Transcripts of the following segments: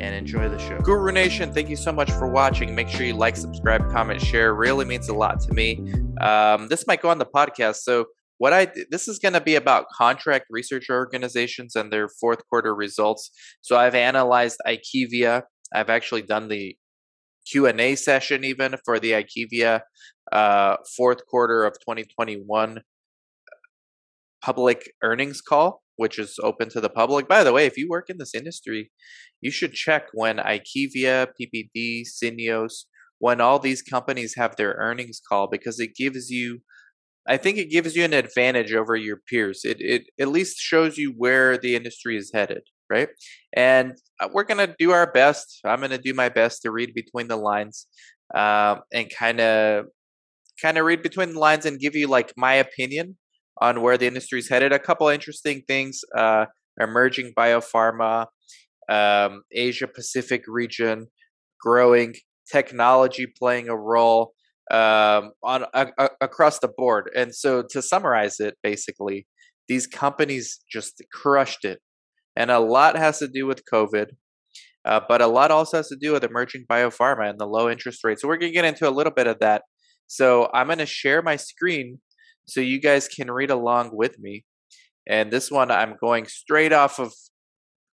and enjoy the show. Guru Nation, thank you so much for watching. Make sure you like, subscribe, comment, share. Really means a lot to me. Um, this might go on the podcast. So what I this is going to be about contract research organizations and their fourth quarter results. So I've analyzed IQVIA. I've actually done the Q and A session even for the IQVIA uh, fourth quarter of 2021 public earnings call which is open to the public. By the way, if you work in this industry, you should check when IQVIA, PPD, Syneos, when all these companies have their earnings call because it gives you I think it gives you an advantage over your peers. It it at least shows you where the industry is headed, right? And uh, we're gonna do our best. I'm gonna do my best to read between the lines, um, and kind of kind of read between the lines and give you like my opinion on where the industry is headed. A couple interesting things: uh, emerging biopharma, um, Asia Pacific region growing, technology playing a role um, on a, a, across the board. And so, to summarize it, basically, these companies just crushed it, and a lot has to do with COVID. Uh, but a lot also has to do with emerging biopharma and the low interest rates. So we're going to get into a little bit of that. So I'm going to share my screen so you guys can read along with me. And this one, I'm going straight off of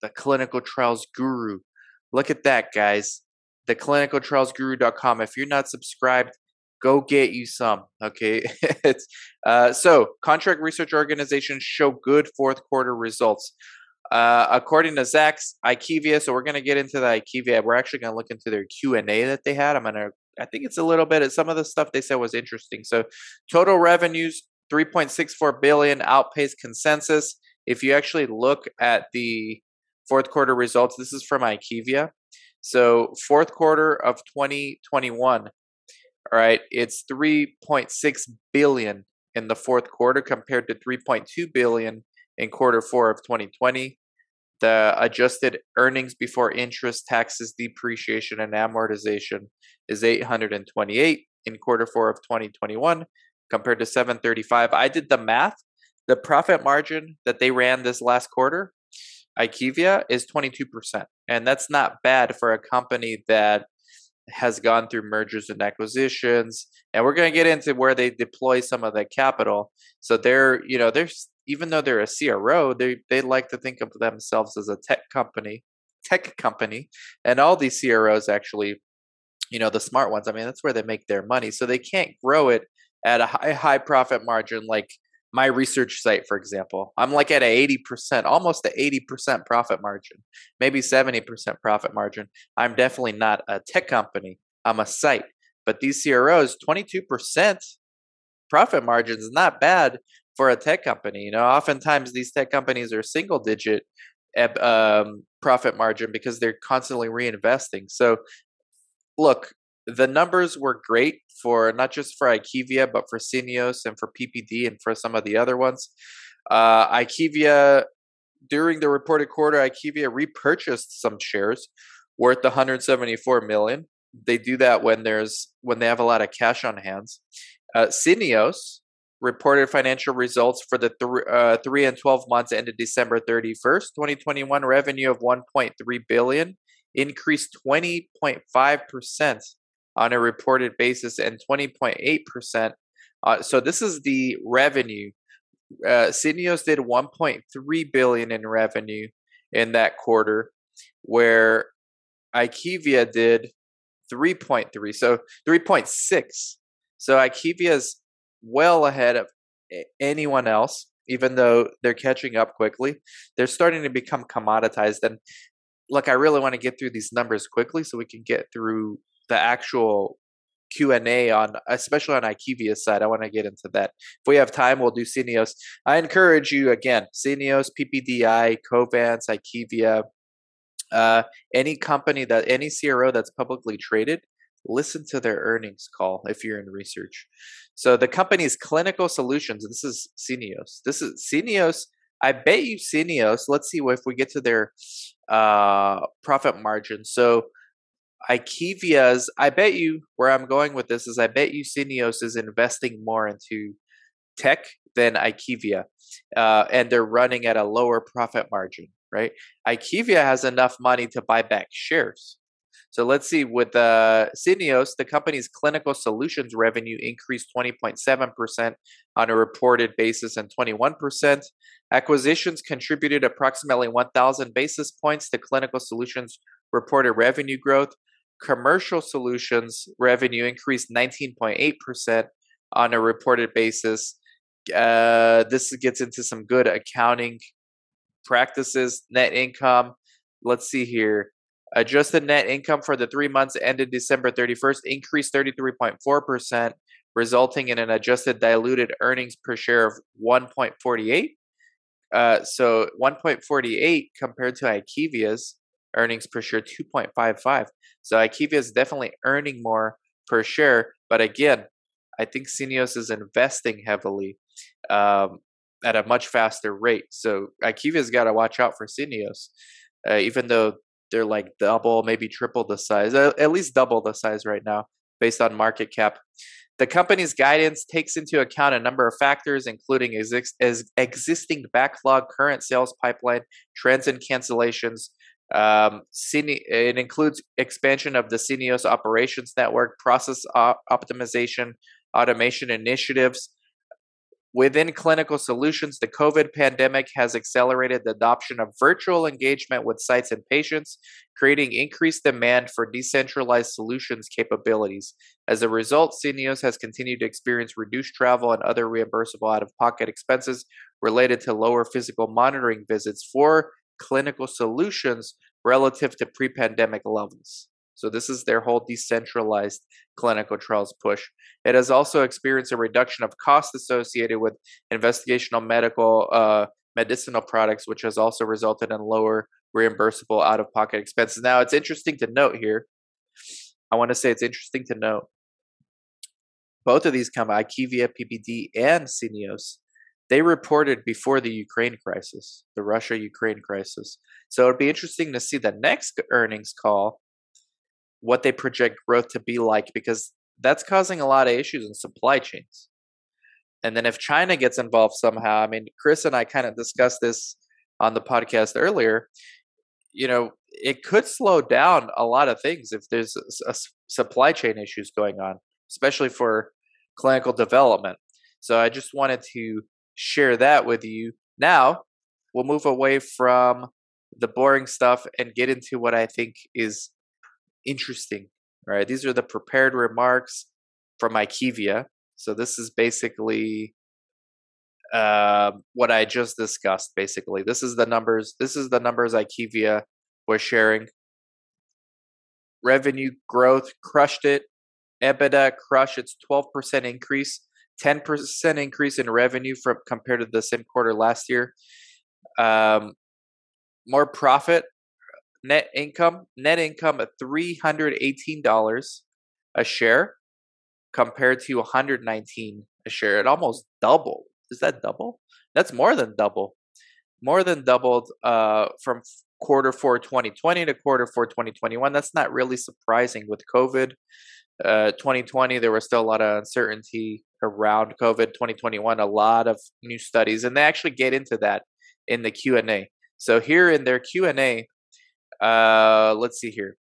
the Clinical Trials Guru. Look at that, guys. The clinicaltrialsguru.com. If you're not subscribed, go get you some. Okay. it's uh, so contract research organizations show good fourth quarter results. Uh, according to Zacks IQVIA, so we're going to get into the IQVIA. We're actually going to look into their Q and A that they had. I'm going to I think it's a little bit some of the stuff they said was interesting. So total revenues 3.64 billion outpaced consensus. If you actually look at the fourth quarter results, this is from IQVIA. So fourth quarter of 2021, all right, it's 3.6 billion in the fourth quarter compared to 3.2 billion in quarter four of 2020. The adjusted earnings before interest, taxes, depreciation, and amortization is 828 in quarter four of 2021 compared to 735. I did the math. The profit margin that they ran this last quarter, IQVIA, is 22%. And that's not bad for a company that has gone through mergers and acquisitions. And we're going to get into where they deploy some of that capital. So they're, you know, they're even though they're a CRO, they they like to think of themselves as a tech company, tech company, and all these CROs actually, you know, the smart ones. I mean, that's where they make their money. So they can't grow it at a high high profit margin like my research site, for example. I'm like at a 80%, almost a 80% profit margin, maybe 70% profit margin. I'm definitely not a tech company. I'm a site. But these CROs, 22% profit margins is not bad for a tech company. You know, oftentimes these tech companies are single digit um, profit margin because they're constantly reinvesting. So, look, the numbers were great for not just for IQVIA, but for Syneos and for PPD and for some of the other ones. Uh, IQVIA, during the reported quarter, IQVIA repurchased some shares worth 174 million. They do that when there's when they have a lot of cash on hands. Uh, Syneos reported financial results for the th- uh, three and 12 months ended December 31st, 2021. Revenue of 1.3 billion increased 20.5% on a reported basis and 20.8%. Uh, so this is the revenue. Uh, did 1.3 billion in revenue in that quarter, where IQVIA did 3.3, so 3.6. So IQVIA is well ahead of anyone else, even though they're catching up quickly. They're starting to become commoditized. And look, I really want to get through these numbers quickly so we can get through the actual Q&A on especially on IQVIA's side. I want to get into that. If we have time, we'll do Syneos. I encourage you again, Syneos, PPDI, Covance, IQVIA, uh, any company that any CRO that's publicly traded, listen to their earnings call if you're in research. So the company's clinical solutions, this is Syneos. This is Syneos. I bet you Syneos, let's see if we get to their uh, profit margin. So IQVIA's, I bet you where I'm going with this is I bet you Syneos is investing more into tech than IQVIA. Uh, and they're running at a lower profit margin, right? IQVIA has enough money to buy back shares. So let's see, with uh, the company's clinical solutions revenue increased 20.7% on a reported basis and 21%. Acquisitions contributed approximately 1,000 basis points to clinical solutions reported revenue growth. Commercial solutions revenue increased 19.8% on a reported basis. Uh, this gets into some good accounting practices. Net income, let's see here. Adjusted net income for the three months ended December 31st increased 33.4%, resulting in an adjusted diluted earnings per share of 1.48. Uh, so 1.48 compared to IQVIA's earnings per share 2.55. So IQVIA is definitely earning more per share. But again, I think Syneos is investing heavily um, at a much faster rate. So IQVIA's got to watch out for Syneos, uh, even though they're like double, maybe triple the size, at least double the size right now based on market cap. The company's guidance takes into account a number of factors, including exi- existing backlog, current sales pipeline, trends and cancellations. Um, it includes expansion of the Syneos operations network, process op- optimization, automation initiatives, Within clinical solutions, the COVID pandemic has accelerated the adoption of virtual engagement with sites and patients, creating increased demand for decentralized solutions capabilities. As a result, Syneos has continued to experience reduced travel and other reimbursable out of pocket expenses related to lower physical monitoring visits for clinical solutions relative to pre pandemic levels. So this is their whole decentralized clinical trials push. It has also experienced a reduction of costs associated with investigational medical uh, medicinal products, which has also resulted in lower reimbursable out-of-pocket expenses. Now, it's interesting to note here. I want to say it's interesting to note both of these come IQVIA, PPD, and Syneos. They reported before the Ukraine crisis, the Russia-Ukraine crisis. So it'd be interesting to see the next earnings call what they project growth to be like because that's causing a lot of issues in supply chains. And then if China gets involved somehow, I mean, Chris and I kind of discussed this on the podcast earlier. You know, it could slow down a lot of things if there's a, a supply chain issues going on, especially for clinical development. So I just wanted to share that with you. Now, we'll move away from the boring stuff and get into what I think is interesting, right? These are the prepared remarks from IQVIA. So this is basically uh, what I just discussed. Basically, this is the numbers. This is the numbers IQVIA was sharing. Revenue growth crushed it. EBITDA crushed its 12% increase 10% increase in revenue from compared to the same quarter last year. Um, more profit, net income, net income at $318 a share compared to 119 a share. It almost doubled. Is that double? That's more than double. More than doubled uh, from quarter four 2020 to quarter four 2021. That's not really surprising with COVID. Uh, 2020, there was still a lot of uncertainty around COVID. 2021, a lot of new studies, and they actually get into that in the Q and A. So here in their Q and A, uh, let's see here.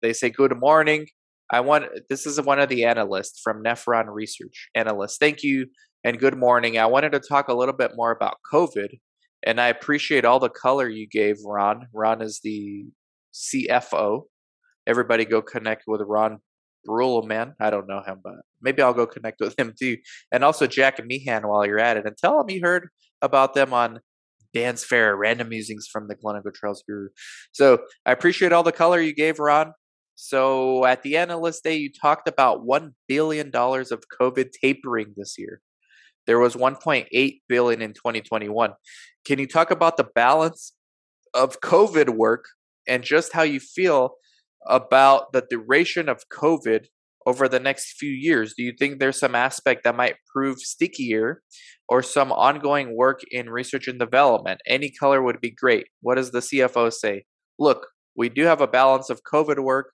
They say, "Good morning. I want this is one of the analysts from Nephron Research. Analyst, thank you and good morning. I wanted to talk a little bit more about COVID, and I appreciate all the color you gave, Ron. Ron is the CFO. Everybody go connect with Ron man. I don't know him, but maybe I'll go connect with him too. And also Jack and Meehan while you're at it, and tell him you heard about them on Dan Sfera, random musings from the clinical Trials guru. So I appreciate all the color you gave, Ron. So at the analyst day, you talked about $1 billion of COVID tapering this year. There was 1.8 billion in 2021. Can you talk about the balance of COVID work and just how you feel about the duration of COVID over the next few years? Do you think there's some aspect that might prove stickier or some ongoing work in research and development? Any color would be great. What does the CFO say? Look, we do have a balance of COVID work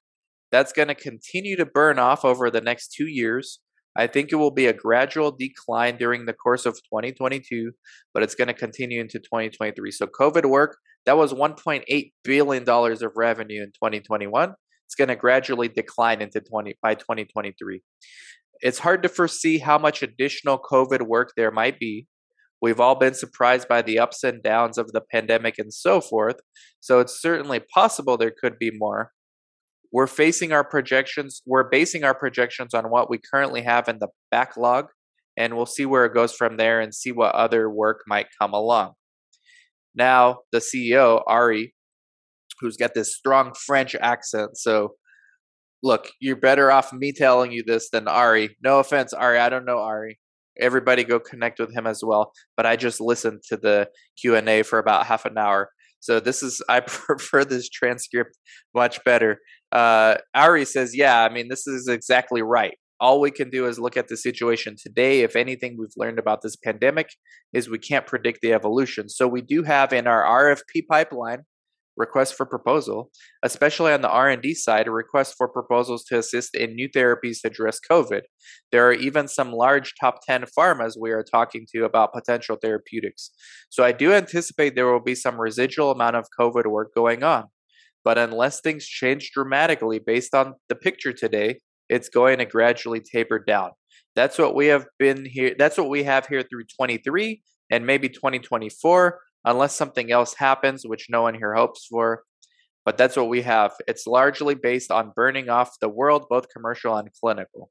that's going to continue to burn off over the next two years. I think it will be a gradual decline during the course of 2022, but it's going to continue into 2023. So, COVID work, that was $1.8 billion of revenue in 2021. It's going to gradually decline into 20 by 2023. It's hard to foresee how much additional COVID work there might be. We've all been surprised by the ups and downs of the pandemic and so forth. So it's certainly possible there could be more we're facing our projections we're basing our projections on what we currently have in the backlog and we'll see where it goes from there and see what other work might come along now the ceo ari who's got this strong french accent so look you're better off me telling you this than ari no offense ari i don't know ari everybody go connect with him as well but i just listened to the q&a for about half an hour so this is I prefer this transcript much better. Uh, Ari says, "Yeah, I mean this is exactly right. All we can do is look at the situation today. If anything we've learned about this pandemic is we can't predict the evolution. So we do have in our RFP pipeline request for proposal, especially on the R&D side, a request for proposals to assist in new therapies to address COVID. There are even some large top 10 pharmas we are talking to about potential therapeutics. So I do anticipate there will be some residual amount of COVID work going on. But unless things change dramatically based on the picture today, it's going to gradually taper down. That's what we have been here. That's what we have here through 23 and maybe 2024 unless something else happens, which no one here hopes for. But that's what we have. It's largely based on burning off the world, both commercial and clinical.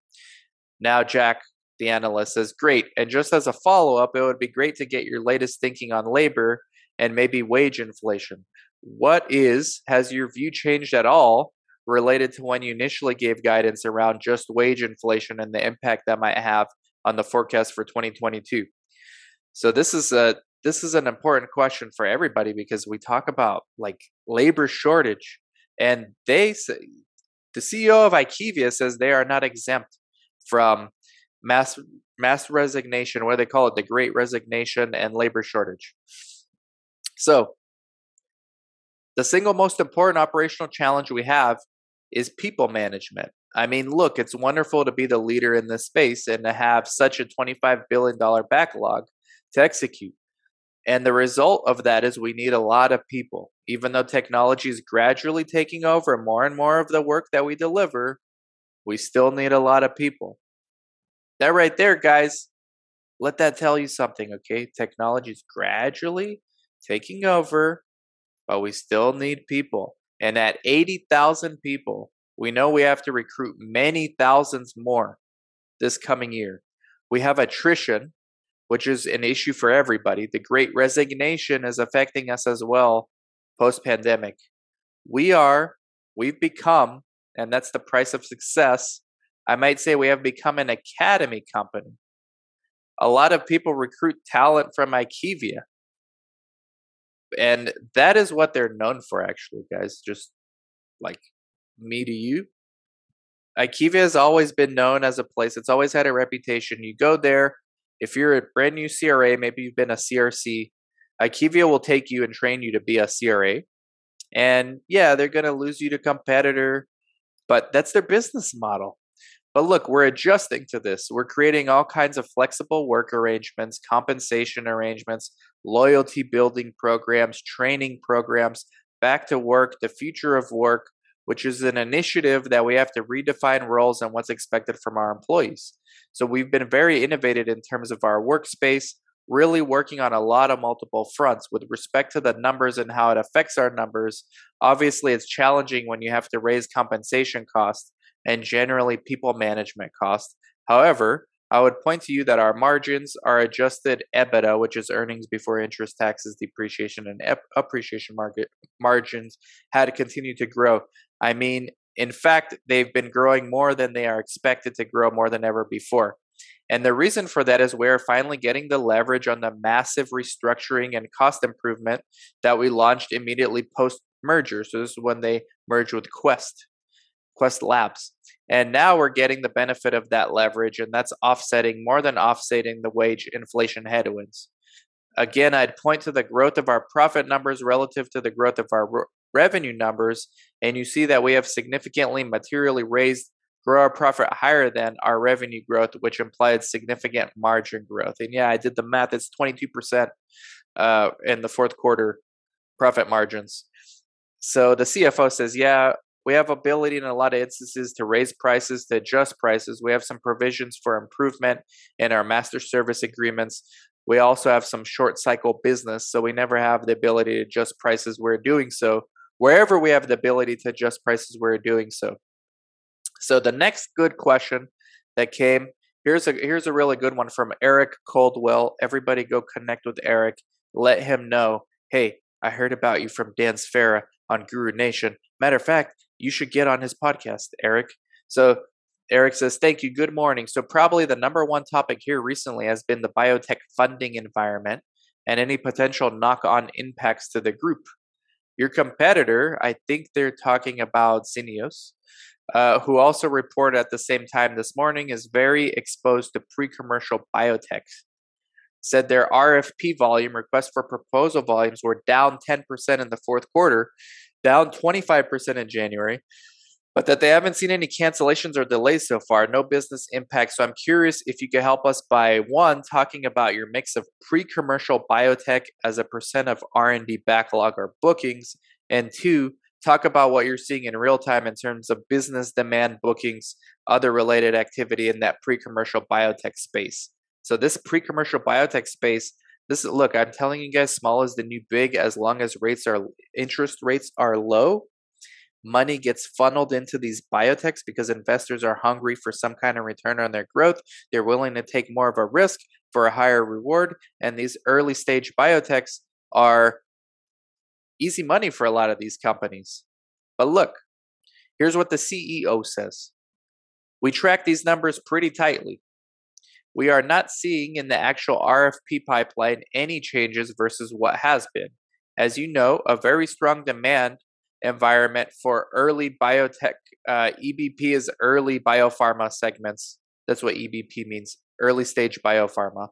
Now, Jack, the analyst, says, Great. And just as a follow up, it would be great to get your latest thinking on labor and maybe wage inflation. What is, has your view changed at all related to when you initially gave guidance around just wage inflation and the impact that might have on the forecast for 2022? So this is a this is an important question for everybody because we talk about like labor shortage and they say the CEO of IQVIA says they are not exempt from mass mass resignation, what they call it, the great resignation and labor shortage. So the single most important operational challenge we have is people management. I mean, look, it's wonderful to be the leader in this space and to have such a $25 billion backlog to execute. And the result of that is we need a lot of people. Even though technology is gradually taking over more and more of the work that we deliver, we still need a lot of people. That right there, guys, let that tell you something, okay? Technology is gradually taking over, but we still need people. And at 80,000 people, we know we have to recruit many thousands more this coming year. We have attrition which is an issue for everybody. The great resignation is affecting us as well post pandemic. We are, we've become, and that's the price of success, I might say we have become an academy company. A lot of people recruit talent from IQVIA. And that is what they're known for, actually, guys. Just like me to you. IQVIA has always been known as a place, it's always had a reputation. You go there, if you're a brand new CRA, maybe you've been a CRC, IQVIA will take you and train you to be a CRA. And yeah, they're going to lose you to competitor, but that's their business model. But look, we're adjusting to this. We're creating all kinds of flexible work arrangements, compensation arrangements, loyalty building programs, training programs, back to work, the future of work, which is an initiative that we have to redefine roles and what's expected from our employees. So we've been very innovative in terms of our workspace, really working on a lot of multiple fronts with respect to the numbers and how it affects our numbers. Obviously, it's challenging when you have to raise compensation costs and generally people management costs. However, I would point to you that our margins are adjusted EBITDA, which is earnings before interest, taxes, depreciation, and appreciation market margins, had continued to grow. I mean, in fact, they've been growing more than they are expected to grow more than ever before. And the reason for that is we're finally getting the leverage on the massive restructuring and cost improvement that we launched immediately post merger. So this is when they merged with Quest, Quest Labs. And now we're getting the benefit of that leverage, and that's offsetting more than offsetting the wage inflation headwinds. Again, I'd point to the growth of our profit numbers relative to the growth of our revenue numbers, and you see that we have significantly materially raised grow our profit higher than our revenue growth, which implied significant margin growth. And yeah, I did the math; it's 22% uh, in the fourth quarter profit margins. So the CFO says, "Yeah, we have ability in a lot of instances to raise prices, to adjust prices. We have some provisions for improvement in our master service agreements. We also have some short cycle business, so we never have the ability to adjust prices. We're doing so wherever we have the ability to adjust prices. We're doing so. So the next good question that came here's a here's a really good one from Eric Coldwell. Everybody go connect with Eric. Let him know, hey, I heard about you from Dan Sfera on Guru Nation. Matter of fact, you should get on his podcast, Eric. So Eric says, Thank you. Good morning. So, probably the number one topic here recently has been the biotech funding environment and any potential knock on impacts to the group. Your competitor, I think they're talking about Syneos, uh, who also reported at the same time this morning, is very exposed to pre commercial biotech. Said their RFP volume, request for proposal volumes, were down 10% in the fourth quarter, down 25% in January but that they haven't seen any cancellations or delays so far, no business impact. So I'm curious if you could help us by one talking about your mix of pre-commercial biotech as a percent of R&D backlog or bookings, and two, talk about what you're seeing in real time in terms of business demand bookings, other related activity in that pre-commercial biotech space. So this pre-commercial biotech space, this look, I'm telling you guys, small is the new big as long as rates are interest rates are low money gets funneled into these biotechs because investors are hungry for some kind of return on their growth. They're willing to take more of a risk for a higher reward. And these early stage biotechs are easy money for a lot of these companies. But look, here's what the CEO says We track these numbers pretty tightly. We are not seeing in the actual RFP pipeline any changes versus what has been. As you know, a very strong demand environment for early biotech. Uh, EBP is early biopharma segments. That's what EBP means early stage biopharma.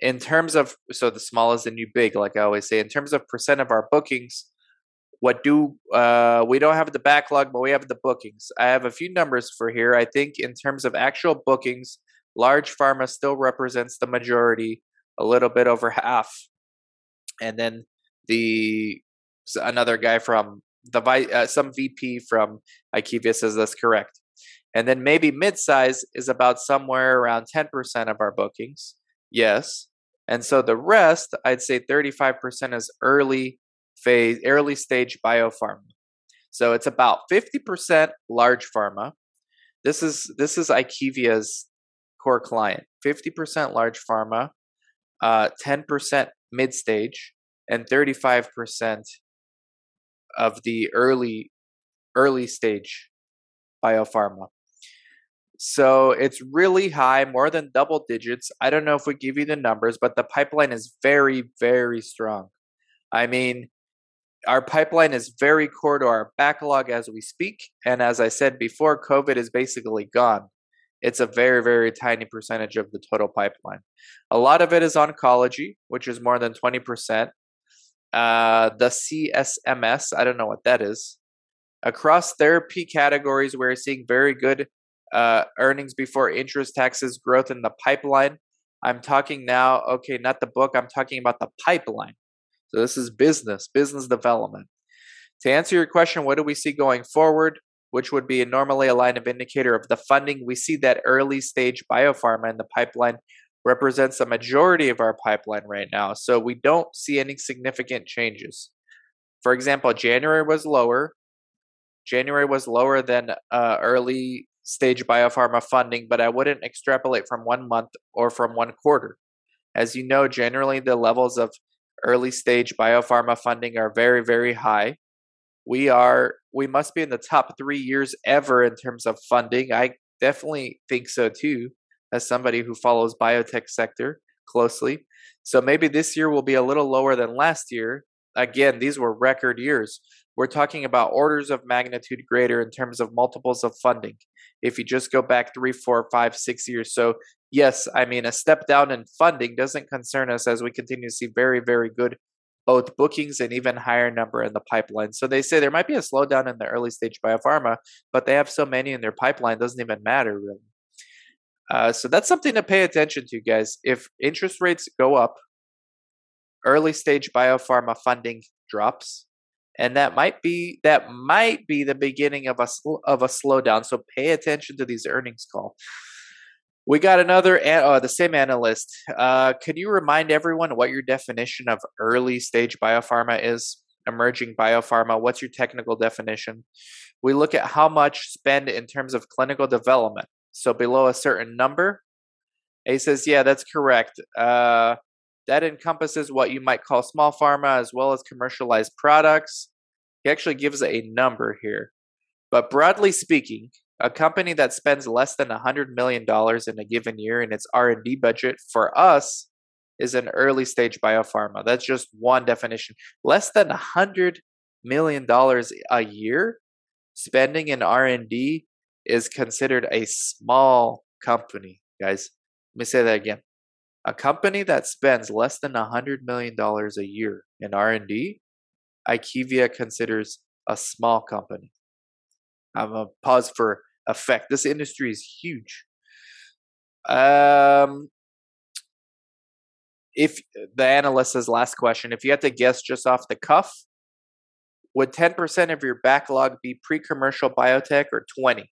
In terms of, so the small is the new big, like I always say, in terms of percent of our bookings, what do uh, we don't have the backlog, but we have the bookings. I have a few numbers for here. I think in terms of actual bookings, large pharma still represents the majority, a little bit over half, and then the another guy from the uh, some VP from IQVIA says that's correct. And then maybe midsize is about somewhere around 10% of our bookings. Yes. And so the rest, I'd say 35% is early phase, early stage biopharma. So it's about 50% large pharma. This is this is IQVIA's core client. 50% large pharma, uh, 10% mid stage, and 35% of the early early stage biopharma. So it's really high, more than double digits. I don't know if we give you the numbers, but the pipeline is very, very strong. I mean, our pipeline is very core to our backlog as we speak. And as I said before, COVID is basically gone. It's a very, very tiny percentage of the total pipeline. A lot of it is oncology, which is more than 20%. Uh, the CSMS, I don't know what that is. Across therapy categories, we're seeing very good uh, earnings before interest taxes growth in the pipeline. I'm talking now, okay, not the book, I'm talking about the pipeline. So this is business, business development. To answer your question, what do we see going forward? Which would be normally a line of indicator of the funding. We see that early stage biopharma in the pipeline represents a majority of our pipeline right now. So we don't see any significant changes. For example, January was lower. January was lower than uh, early stage biopharma funding, but I wouldn't extrapolate from one month or from one quarter. As you know, generally the levels of early stage biopharma funding are very, very high. We are we must be in the top three years ever in terms of funding. I definitely think so too, as somebody who follows biotech sector closely. So maybe this year will be a little lower than last year. Again, these were record years. We're talking about orders of magnitude greater in terms of multiples of funding. If you just go back three, four, five, six years. So yes, I mean, a step down in funding doesn't concern us as we continue to see very, very good both bookings and even higher number in the pipeline. So they say there might be a slowdown in the early stage biopharma, but they have so many in their pipeline, doesn't even matter really. Uh, so that's something to pay attention to, guys. If interest rates go up, early stage biopharma funding drops, and that might be that might be the beginning of a of a slowdown. So pay attention to these earnings call. We got another, uh, the same analyst. Uh, can you remind everyone what your definition of early stage biopharma is? Emerging biopharma, what's your technical definition? We look at how much spend in terms of clinical development. So below a certain number, he says, yeah, that's correct. Uh, that encompasses what you might call small pharma as well as commercialized products. He actually gives a number here. But broadly speaking, a company that spends less than $100 million in a given year in its R&D budget for us is an early stage biopharma. That's just one definition. Less than $100 million a year spending in R&D is considered a small company, guys. Let me say that again. A company that spends less than $100 million a year in R&D, IQVIA considers a small company. I'm going to pause for effect. This industry is huge. Um, if the analyst says last question, if you had to guess just off the cuff, would 10% of your backlog be pre-commercial biotech or 20?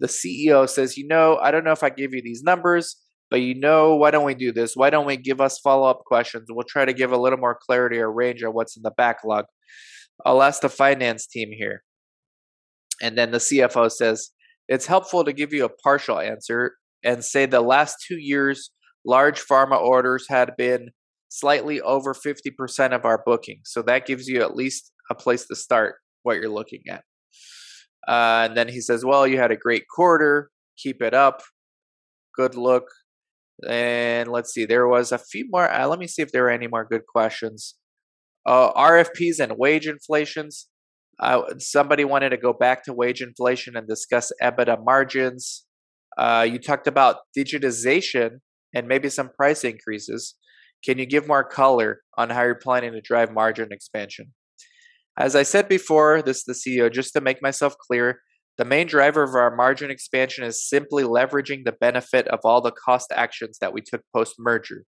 The CEO says, you know, I don't know if I give you these numbers, but you know, why don't we do this? Why don't we give us follow-up questions? We'll try to give a little more clarity or range on what's in the backlog. I'll ask the finance team here. And then the CFO says, it's helpful to give you a partial answer and say the last two years, large pharma orders had been slightly over 50% of our bookings. So that gives you at least a place to start what you're looking at. Uh, and then he says, Well, you had a great quarter. Keep it up. Good look. And let's see, there was a few more. Uh, let me see if there are any more good questions. Uh, RFPs and wage inflations. Somebody wanted to go back to wage inflation and discuss EBITDA margins. Uh, you talked about digitization and maybe some price increases. Can you give more color on how you're planning to drive margin expansion? As I said before, this is the CEO, just to make myself clear, the main driver of our margin expansion is simply leveraging the benefit of all the cost actions that we took post merger.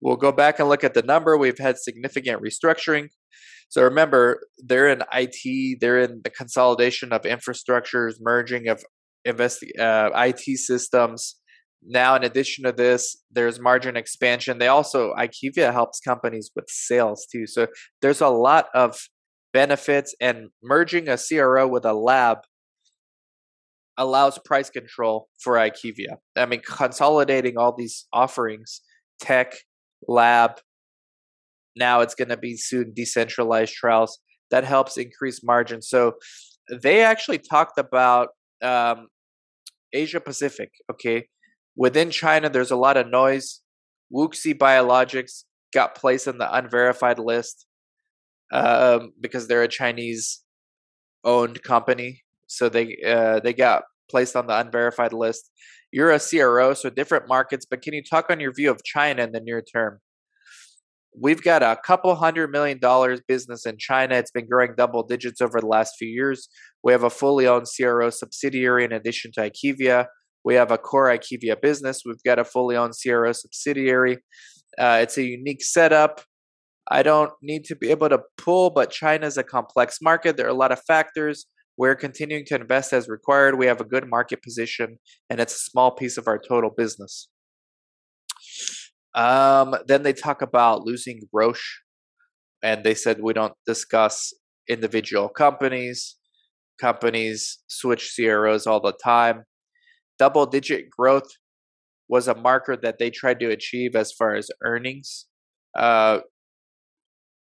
We'll go back and look at the number. We've had significant restructuring. So remember, they're in IT, they're in the consolidation of infrastructures, merging of invest, uh, IT systems. Now, in addition to this, there's margin expansion. They also, IQVIA helps companies with sales too. So there's a lot of benefits, and merging a CRO with a lab allows price control for IQVIA. I mean, consolidating all these offerings, tech, lab. Now it's going to be soon decentralized trials that helps increase margin. So they actually talked about um, Asia Pacific. Okay, within China, there's a lot of noise. Wuxi Biologics got placed on the unverified list um, because they're a Chinese owned company. So they uh, they got placed on the unverified list. You're a CRO, so different markets, but can you talk on your view of China in the near term? We've got a couple hundred million dollars business in China. It's been growing double digits over the last few years. We have a fully owned CRO subsidiary in addition to IQVIA. We have a core IQVIA business. We've got a fully owned CRO subsidiary. Uh, it's a unique setup. I don't need to be able to pull, but China is a complex market. There are a lot of factors. We're continuing to invest as required. We have a good market position, and it's a small piece of our total business. Um, then they talk about losing Roche, and they said we don't discuss individual companies. Companies switch CROs all the time. Double digit growth was a marker that they tried to achieve as far as earnings. Uh,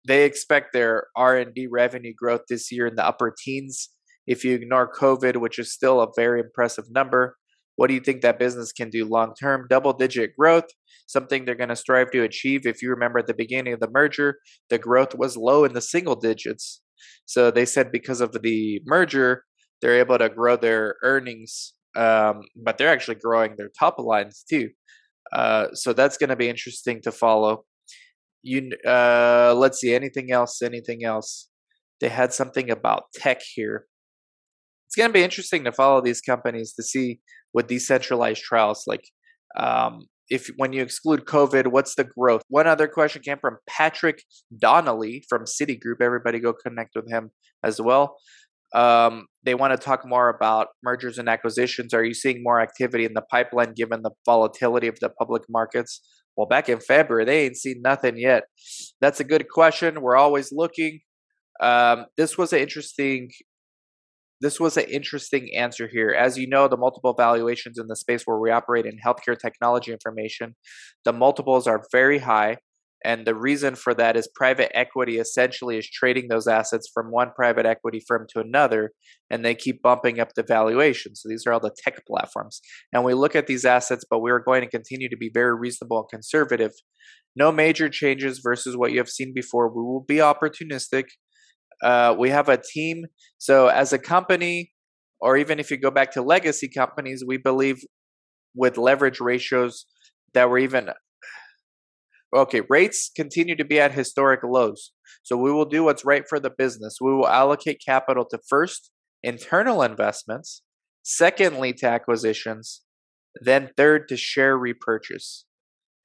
they expect their R&D revenue growth this year in the upper teens. If you ignore COVID, which is still a very impressive number, what do you think that business can do long term? Double digit growth, something they're going to strive to achieve. If you remember at the beginning of the merger, the growth was low in the single digits. So they said because of the merger, they're able to grow their earnings, um, but they're actually growing their top lines too. Uh, so that's going to be interesting to follow. You, uh, let's see, anything else? Anything else? They had something about tech here. It's going to be interesting to follow these companies to see with decentralized trials like um, if when you exclude COVID, what's the growth? One other question came from Patrick Donnelly from Citigroup. Everybody go connect with him as well. Um, they want to talk more about mergers and acquisitions. Are you seeing more activity in the pipeline given the volatility of the public markets? Well, back in February, they ain't seen nothing yet. That's a good question. We're always looking. Um, this was an interesting this was an interesting answer here. As you know, the multiple valuations in the space where we operate in healthcare technology information, the multiples are very high. And the reason for that is private equity essentially is trading those assets from one private equity firm to another, and they keep bumping up the valuation. So these are all the tech platforms. And we look at these assets, but we are going to continue to be very reasonable and conservative. No major changes versus what you have seen before. We will be opportunistic uh, we have a team. So, as a company, or even if you go back to legacy companies, we believe with leverage ratios that were even okay, rates continue to be at historic lows. So, we will do what's right for the business. We will allocate capital to first internal investments, secondly, to acquisitions, then third to share repurchase.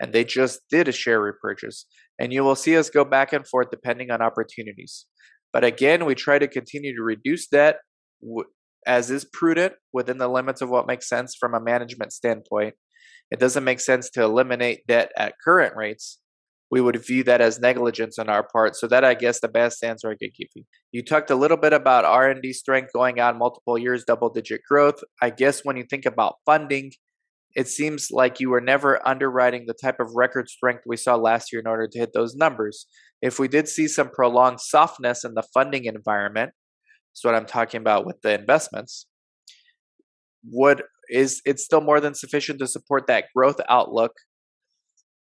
And they just did a share repurchase. And you will see us go back and forth depending on opportunities. But again, we try to continue to reduce debt as is prudent within the limits of what makes sense from a management standpoint. It doesn't make sense to eliminate debt at current rates. We would view that as negligence on our part. So that I guess the best answer I could give you. You talked a little bit about R&D strength going on multiple years, double digit growth. I guess when you think about funding, it seems like you were never underwriting the type of record strength we saw last year in order to hit those numbers. If we did see some prolonged softness in the funding environment, that's what I'm talking about with the investments, would is it's still more than sufficient to support that growth outlook?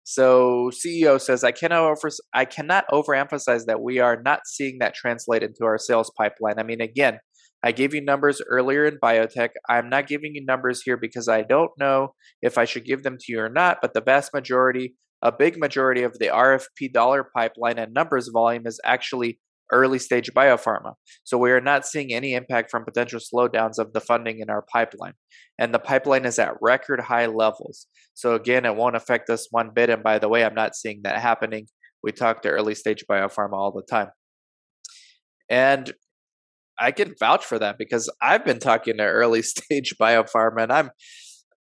So CEO says I cannot over I cannot overemphasize that we are not seeing that translate into our sales pipeline. I mean again, I gave you numbers earlier in biotech. I'm not giving you numbers here because I don't know if I should give them to you or not, but the vast majority, a big majority of the RFP dollar pipeline and numbers volume is actually early stage biopharma. So we are not seeing any impact from potential slowdowns of the funding in our pipeline. And the pipeline is at record high levels. So again, it won't affect us one bit. And by the way, I'm not seeing that happening. We talk to early stage biopharma all the time. And I can vouch for that because I've been talking to early stage biopharma and I'm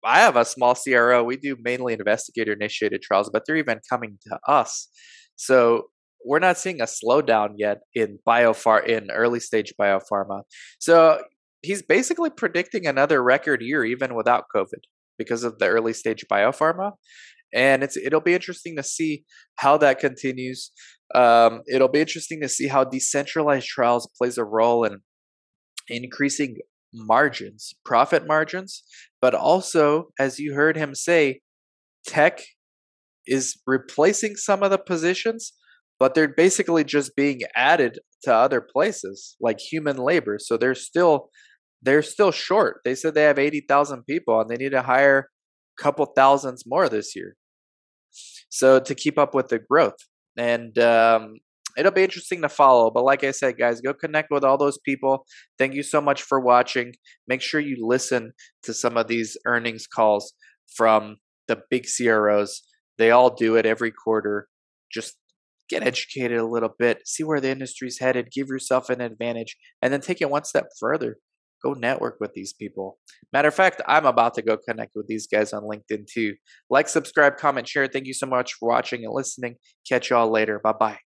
I have a small CRO. We do mainly investigator initiated trials, but they're even coming to us. So we're not seeing a slowdown yet in biopharma in early stage biopharma. So he's basically predicting another record year even without COVID because of the early stage biopharma. And it's it'll be interesting to see how that continues. Um, it'll be interesting to see how decentralized trials plays a role in increasing margins, profit margins, but also, as you heard him say, tech is replacing some of the positions, but they're basically just being added to other places like human labor. So they're still they're still short. They said they have 80,000 people and they need to hire a couple thousands more this year. So to keep up with the growth. And um, it'll be interesting to follow. But like I said, guys, go connect with all those people. Thank you so much for watching. Make sure you listen to some of these earnings calls from the big CROs. They all do it every quarter. Just get educated a little bit, see where the industry's headed, give yourself an advantage, and then take it one step further. Go network with these people. Matter of fact, I'm about to go connect with these guys on LinkedIn too. Like, subscribe, comment, share. Thank you so much for watching and listening. Catch y'all later. Bye bye.